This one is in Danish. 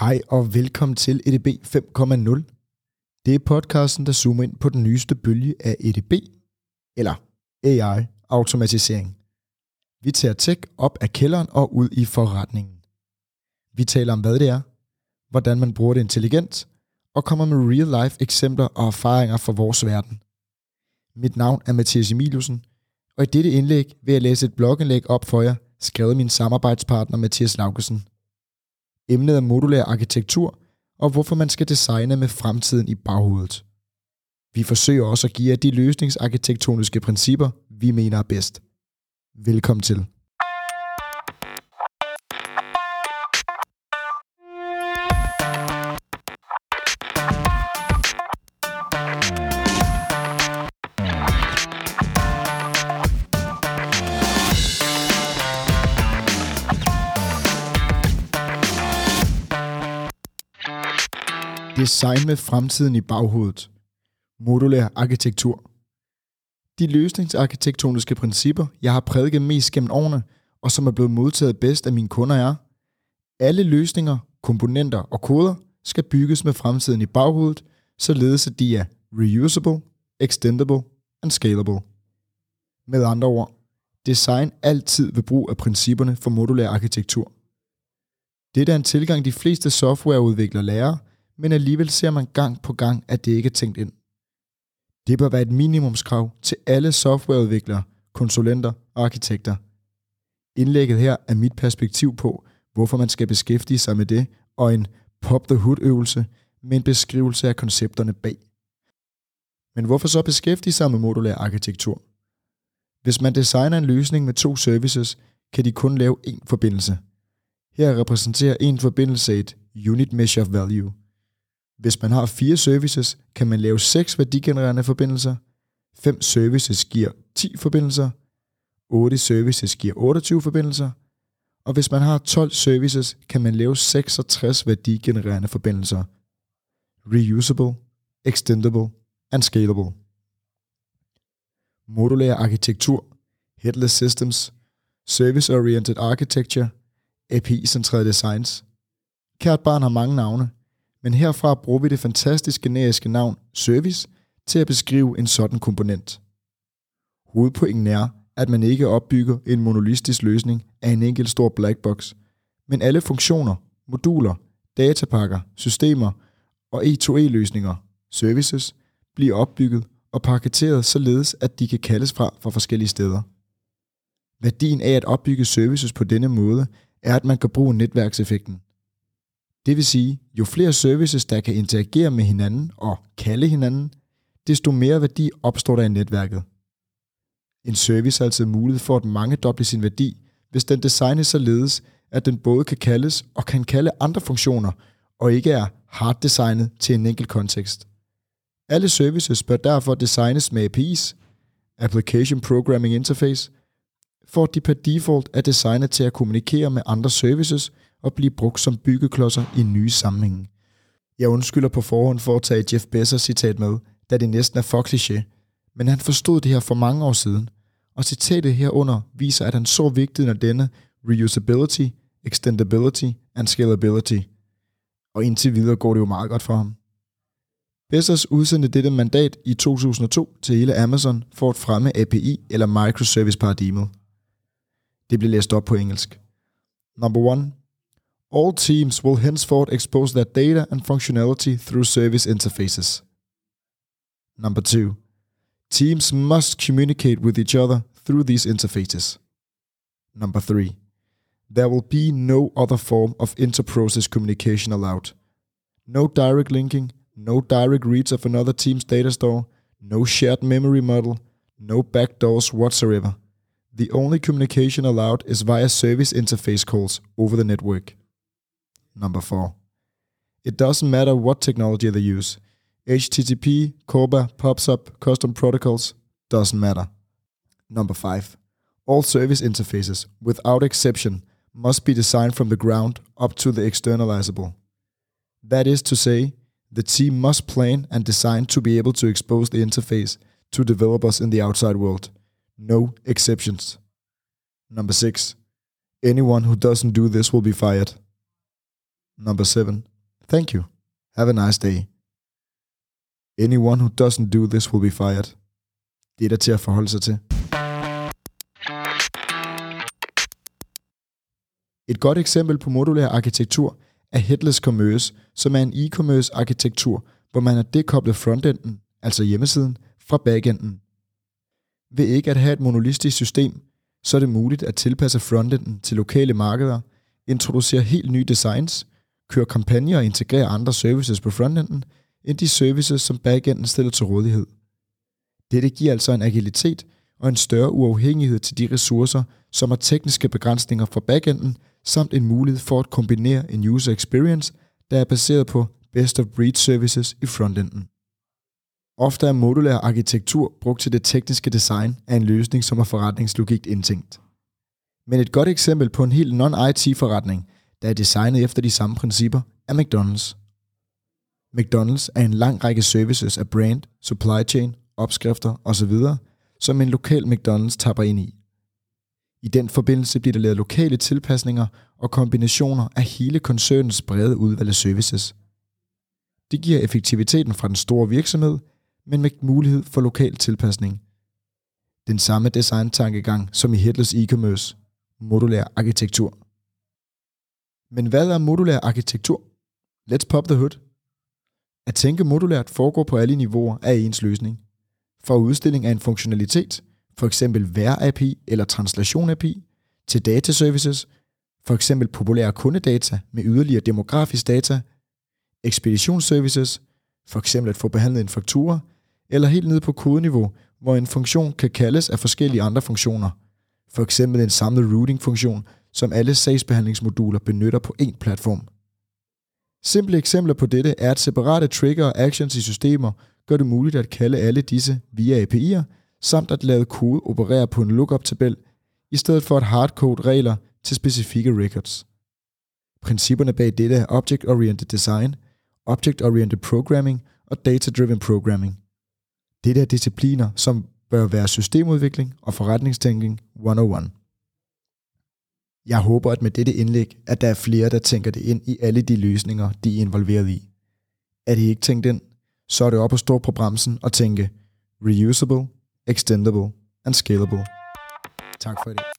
Hej og velkommen til EDB 5.0. Det er podcasten, der zoomer ind på den nyeste bølge af EDB, eller AI-automatisering. Vi tager tech op af kælderen og ud i forretningen. Vi taler om, hvad det er, hvordan man bruger det intelligent, og kommer med real-life eksempler og erfaringer fra vores verden. Mit navn er Mathias Emiliusen, og i dette indlæg vil jeg læse et blogindlæg op for jer, skrevet min samarbejdspartner Mathias Laugesen. Emnet er modulær arkitektur, og hvorfor man skal designe med fremtiden i baghovedet. Vi forsøger også at give jer de løsningsarkitektoniske principper, vi mener er bedst. Velkommen til. Design med fremtiden i baghovedet. Modulær arkitektur. De løsningsarkitektoniske principper, jeg har prædiket mest gennem årene, og som er blevet modtaget bedst af mine kunder er, alle løsninger, komponenter og koder skal bygges med fremtiden i baghovedet, således at de er reusable, extendable and scalable. Med andre ord, design altid ved brug af principperne for modulær arkitektur. Det er en tilgang, de fleste softwareudviklere lærer, men alligevel ser man gang på gang, at det ikke er tænkt ind. Det bør være et minimumskrav til alle softwareudviklere, konsulenter og arkitekter. Indlægget her er mit perspektiv på, hvorfor man skal beskæftige sig med det, og en pop the hood øvelse med en beskrivelse af koncepterne bag. Men hvorfor så beskæftige sig med modulær arkitektur? Hvis man designer en løsning med to services, kan de kun lave én forbindelse. Her repræsenterer en forbindelse et unit measure of value – hvis man har fire services, kan man lave seks værdigenererende forbindelser. 5 services giver 10 forbindelser. 8 services giver 28 forbindelser. Og hvis man har 12 services, kan man lave 66 værdigenererende forbindelser. Reusable, extendable and scalable. Modulær arkitektur, headless systems, service-oriented architecture, API-centreret designs. Kært barn har mange navne, men herfra bruger vi det fantastisk generiske navn service til at beskrive en sådan komponent. Hovedpointen er, at man ikke opbygger en monolistisk løsning af en enkelt stor black box, men alle funktioner, moduler, datapakker, systemer og E2E-løsninger, services, bliver opbygget og paketeret således, at de kan kaldes fra fra forskellige steder. Værdien af at opbygge services på denne måde er, at man kan bruge netværkseffekten. Det vil sige, jo flere services, der kan interagere med hinanden og kalde hinanden, desto mere værdi opstår der i netværket. En service har altid mulighed for at mange doble sin værdi, hvis den designes således, at den både kan kaldes og kan kalde andre funktioner, og ikke er hard designet til en enkelt kontekst. Alle services bør derfor designes med APIs, Application Programming Interface, for at de per default er designet til at kommunikere med andre services og blive brugt som byggeklodser i nye sammenhænge. Jeg undskylder på forhånd for at tage Jeff Bezos citat med, da det næsten er for kliché, men han forstod det her for mange år siden, og citatet herunder viser, at han så vigtigheden af denne reusability, extendability and scalability. Og indtil videre går det jo meget godt for ham. Bezos udsendte dette mandat i 2002 til hele Amazon for at fremme API eller microservice paradigmet. Det blev læst op på engelsk. Number one, All teams will henceforth expose their data and functionality through service interfaces. Number two, teams must communicate with each other through these interfaces. Number three, there will be no other form of inter-process communication allowed. No direct linking, no direct reads of another team's data store, no shared memory model, no backdoors whatsoever. The only communication allowed is via service interface calls over the network. Number four. It doesn't matter what technology they use. HTTP, CORBA, PubSub, custom protocols, doesn't matter. Number five. All service interfaces, without exception, must be designed from the ground up to the externalizable. That is to say, the team must plan and design to be able to expose the interface to developers in the outside world. No exceptions. Number six. Anyone who doesn't do this will be fired. Number 7. Thank you. Have a nice day. Anyone who doesn't do this will be fired. Det er der til at forholde sig til. Et godt eksempel på modulær arkitektur er Headless Commerce, som er en e-commerce arkitektur, hvor man har dekoblet frontenden, altså hjemmesiden, fra backenden. Ved ikke at have et monolistisk system, så er det muligt at tilpasse frontenden til lokale markeder, introducere helt nye designs, køre kampagner og integrere andre services på frontenden, end de services, som backenden stiller til rådighed. Dette giver altså en agilitet og en større uafhængighed til de ressourcer, som har tekniske begrænsninger fra backenden, samt en mulighed for at kombinere en user experience, der er baseret på best of breed services i frontenden. Ofte er modulær arkitektur brugt til det tekniske design af en løsning, som er forretningslogik indtænkt. Men et godt eksempel på en helt non-IT-forretning, der er designet efter de samme principper, er McDonald's. McDonald's er en lang række services af brand, supply chain, opskrifter osv., som en lokal McDonald's tapper ind i. I den forbindelse bliver der lavet lokale tilpasninger og kombinationer af hele koncernens brede udvalg af services. Det giver effektiviteten fra den store virksomhed, men med mulighed for lokal tilpasning. Den samme designtankegang som i Headless e-commerce, modulær arkitektur. Men hvad er modulær arkitektur? Let's pop the hood. At tænke modulært foregår på alle niveauer af ens løsning. Fra udstilling af en funktionalitet, for eksempel vær-API eller translation-API, til dataservices, for eksempel populære kundedata med yderligere demografisk data, ekspeditionsservices, for eksempel at få behandlet en faktura, eller helt ned på kodeniveau, hvor en funktion kan kaldes af forskellige andre funktioner, for eksempel en samlet routing-funktion, som alle sagsbehandlingsmoduler benytter på én platform. Simple eksempler på dette er, at separate trigger og actions i systemer gør det muligt at kalde alle disse via API'er, samt at lade kode operere på en lookup-tabel, i stedet for at hardcode regler til specifikke records. Principperne bag dette er Object-Oriented Design, Object-Oriented Programming og Data-Driven Programming. Dette er discipliner, som bør være systemudvikling og forretningstænkning 101. Jeg håber, at med dette indlæg, at der er flere, der tænker det ind i alle de løsninger, de er involveret i. Er det ikke tænkt ind, så er det op at stå på bremsen og tænke reusable, extendable and scalable. Tak for det.